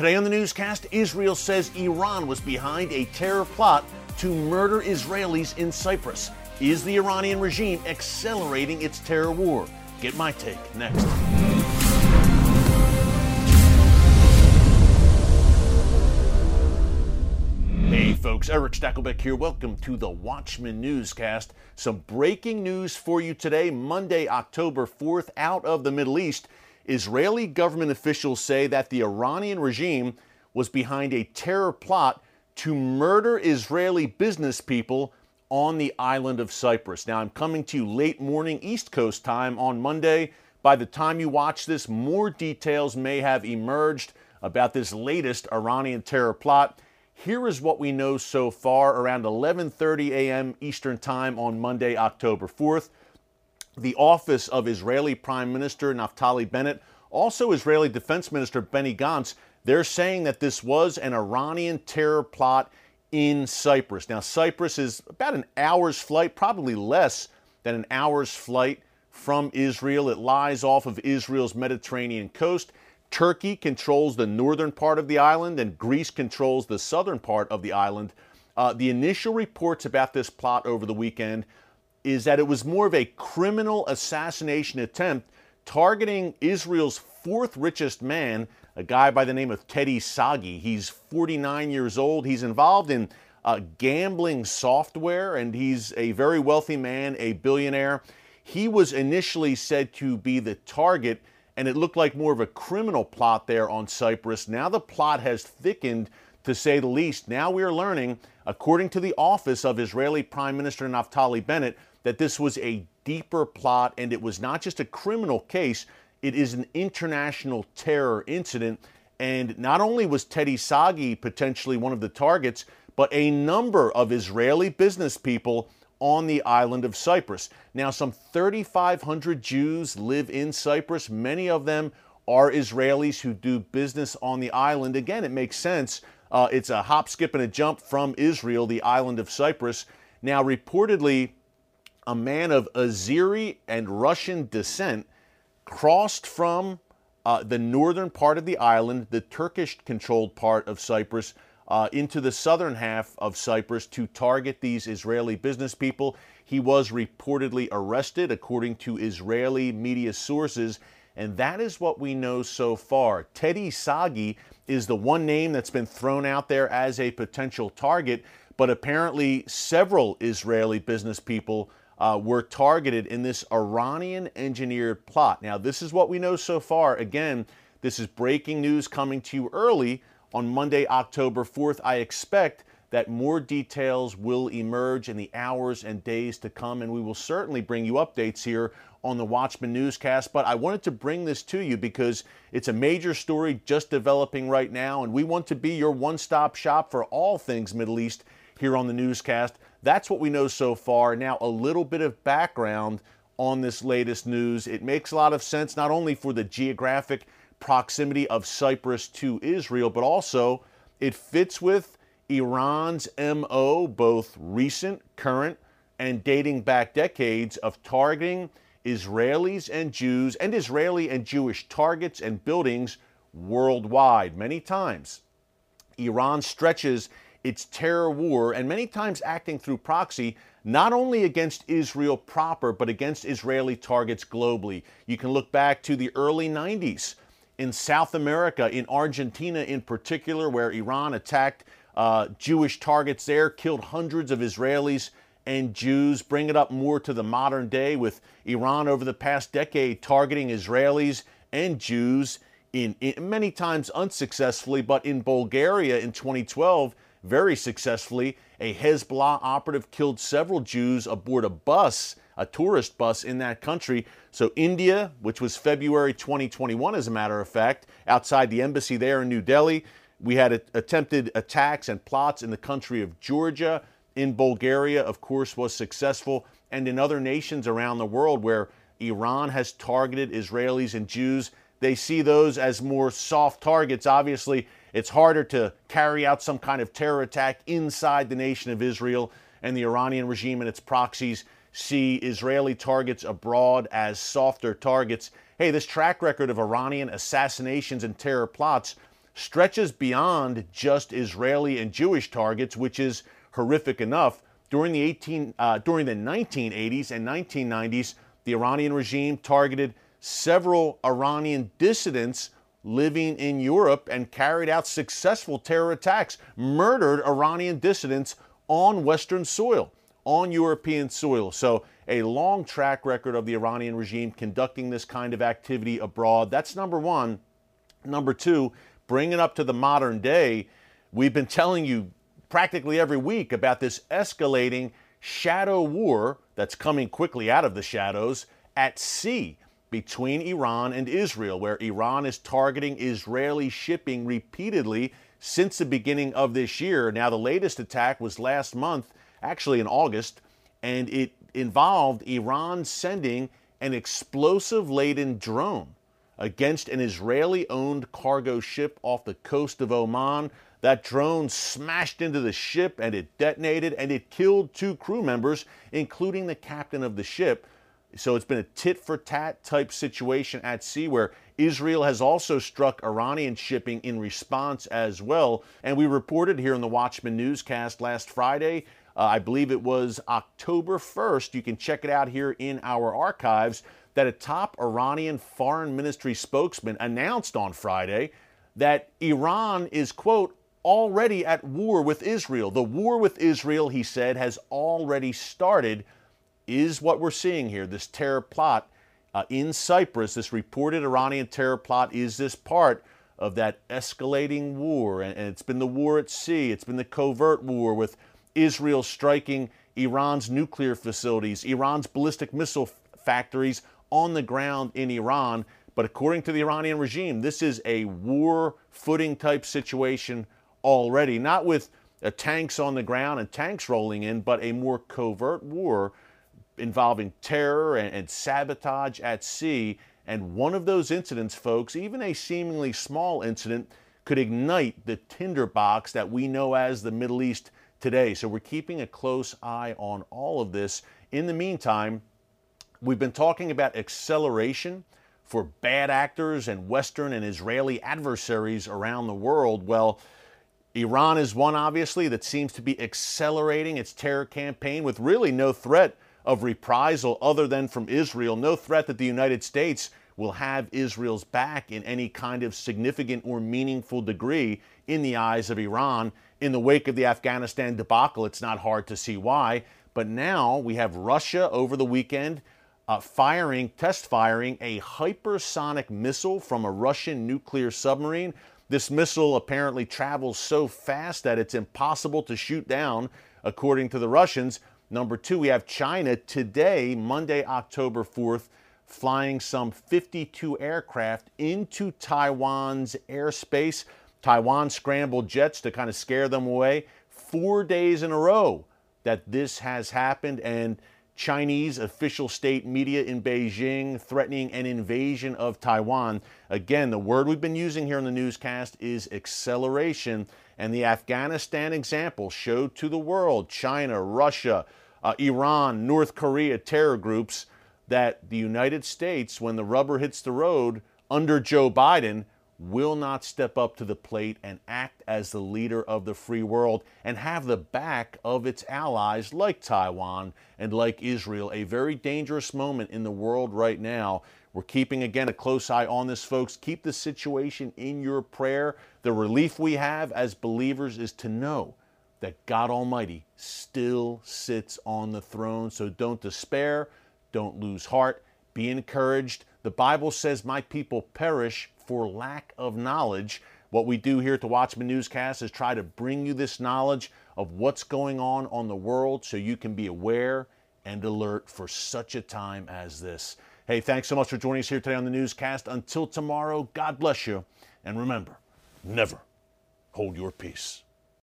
Today on the newscast, Israel says Iran was behind a terror plot to murder Israelis in Cyprus. Is the Iranian regime accelerating its terror war? Get my take next. Hey folks, Erick Stakelbeck here. Welcome to the Watchman Newscast. Some breaking news for you today, Monday, October 4th, out of the Middle East. Israeli government officials say that the Iranian regime was behind a terror plot to murder Israeli business people on the island of Cyprus. Now, I'm coming to you late morning East Coast time on Monday. By the time you watch this, more details may have emerged about this latest Iranian terror plot. Here is what we know so far around 11:30 a.m. Eastern Time on Monday, October 4th the office of Israeli Prime Minister Naftali Bennett, also Israeli Defense Minister Benny Gantz, they're saying that this was an Iranian terror plot in Cyprus. Now, Cyprus is about an hour's flight, probably less than an hour's flight from Israel. It lies off of Israel's Mediterranean coast. Turkey controls the northern part of the island, and Greece controls the southern part of the island. Uh, the initial reports about this plot over the weekend is that it was more of a criminal assassination attempt targeting Israel's fourth richest man, a guy by the name of Teddy Sagi. He's 49 years old. He's involved in uh, gambling software, and he's a very wealthy man, a billionaire. He was initially said to be the target, and it looked like more of a criminal plot there on Cyprus. Now the plot has thickened, to say the least. Now we are learning, according to the office of Israeli Prime Minister Naftali Bennett, that this was a deeper plot and it was not just a criminal case, it is an international terror incident. And not only was Teddy Sagi potentially one of the targets, but a number of Israeli business people on the island of Cyprus. Now, some 3,500 Jews live in Cyprus. Many of them are Israelis who do business on the island. Again, it makes sense. Uh, it's a hop, skip, and a jump from Israel, the island of Cyprus. Now, reportedly, a man of Azeri and Russian descent, crossed from uh, the northern part of the island, the Turkish controlled part of Cyprus, uh, into the southern half of Cyprus to target these Israeli business people. He was reportedly arrested, according to Israeli media sources, and that is what we know so far. Teddy Sagi is the one name that's been thrown out there as a potential target, but apparently several Israeli business people uh, were targeted in this Iranian engineered plot. Now, this is what we know so far. Again, this is breaking news coming to you early on Monday, October 4th. I expect that more details will emerge in the hours and days to come, and we will certainly bring you updates here on the Watchman newscast. But I wanted to bring this to you because it's a major story just developing right now, and we want to be your one stop shop for all things Middle East here on the newscast. That's what we know so far. Now, a little bit of background on this latest news. It makes a lot of sense not only for the geographic proximity of Cyprus to Israel, but also it fits with Iran's MO, both recent, current, and dating back decades, of targeting Israelis and Jews and Israeli and Jewish targets and buildings worldwide. Many times, Iran stretches its terror war, and many times acting through proxy, not only against Israel proper, but against Israeli targets globally. You can look back to the early 90s in South America, in Argentina in particular, where Iran attacked uh, Jewish targets there, killed hundreds of Israelis and Jews. Bring it up more to the modern day with Iran over the past decade targeting Israelis and Jews in, in many times unsuccessfully, but in Bulgaria in 2012 very successfully. A Hezbollah operative killed several Jews aboard a bus, a tourist bus in that country. So, India, which was February 2021, as a matter of fact, outside the embassy there in New Delhi, we had attempted attacks and plots in the country of Georgia. In Bulgaria, of course, was successful, and in other nations around the world where Iran has targeted Israelis and Jews. They see those as more soft targets. Obviously, it's harder to carry out some kind of terror attack inside the nation of Israel, and the Iranian regime and its proxies see Israeli targets abroad as softer targets. Hey, this track record of Iranian assassinations and terror plots stretches beyond just Israeli and Jewish targets, which is horrific enough. During the 18 uh, during the 1980s and 1990s, the Iranian regime targeted several Iranian dissidents living in Europe and carried out successful terror attacks, murdered Iranian dissidents on Western soil, on European soil. So, a long track record of the Iranian regime conducting this kind of activity abroad. That's number one. Number two, bring it up to the modern day. We've been telling you practically every week about this escalating shadow war that's coming quickly out of the shadows at sea between Iran and Israel, where Iran is targeting Israeli shipping repeatedly since the beginning of this year. Now, the latest attack was last month, actually in August, and it involved Iran sending an explosive laden drone against an Israeli owned cargo ship off the coast of Oman. That drone smashed into the ship and it detonated and it killed two crew members, including the captain of the ship. So it's been a tit for tat type situation at sea where Israel has also struck Iranian shipping in response as well. And we reported here in the Watchman newscast last Friday, uh, I believe it was October 1st. You can check it out here in our archives that a top Iranian foreign ministry spokesman announced on Friday that Iran is, quote, already at war with Israel. The war with Israel, he said, has already started is what we're seeing here. This terror plot uh, in Cyprus, this reported Iranian terror plot, is this part of that escalating war. And, and it's been the war at sea, it's been the covert war with Israel striking Iran's nuclear facilities, Iran's ballistic missile factories on the ground in Iran. But according to the Iranian regime, this is a war footing type situation already, not with uh, tanks on the ground and tanks rolling in, but a more covert war involving terror and, and sabotage at sea. And one of those incidents, folks, even a seemingly small incident, could ignite the tinderbox that we know as the Middle East today. So we're keeping a close eye on all of this. In the meantime, we've been talking about acceleration for bad actors and Western and Israeli adversaries around the world. Well, Iran is one, obviously, that seems to be accelerating its terror campaign with really no threat of reprisal other than from Israel, no threat that the United States will have Israel's back in any kind of significant or meaningful degree in the eyes of Iran. In the wake of the Afghanistan debacle, it's not hard to see why. But now we have Russia over the weekend uh, firing, test firing a hypersonic missile from a Russian nuclear submarine. This missile apparently travels so fast that it's impossible to shoot down, according to the Russians. Number two, we have China today, Monday, October 4th, flying some 52 aircraft into Taiwan's airspace. Taiwan scrambled jets to kind of scare them away. Four days in a row that this has happened, and Chinese official state media in Beijing threatening an invasion of Taiwan. Again, the word we've been using here in the newscast is acceleration. And the Afghanistan example showed to the world China, Russia, uh, Iran, North Korea terror groups that the United States, when the rubber hits the road under Joe Biden, will not step up to the plate and act as the leader of the free world and have the back of its allies like Taiwan and like Israel. A very dangerous moment in the world right now. We're keeping, again, a close eye on this, folks. Keep the situation in your prayer. The relief we have as believers is to know that God Almighty still sits on the throne. So don't despair, don't lose heart, be encouraged. The Bible says, My people perish for lack of knowledge. What we do here at the Watchman Newscast is try to bring you this knowledge of what's going on on the world so you can be aware and alert for such a time as this. Hey, thanks so much for joining us here today on the newscast. Until tomorrow, God bless you. And remember, never hold your peace.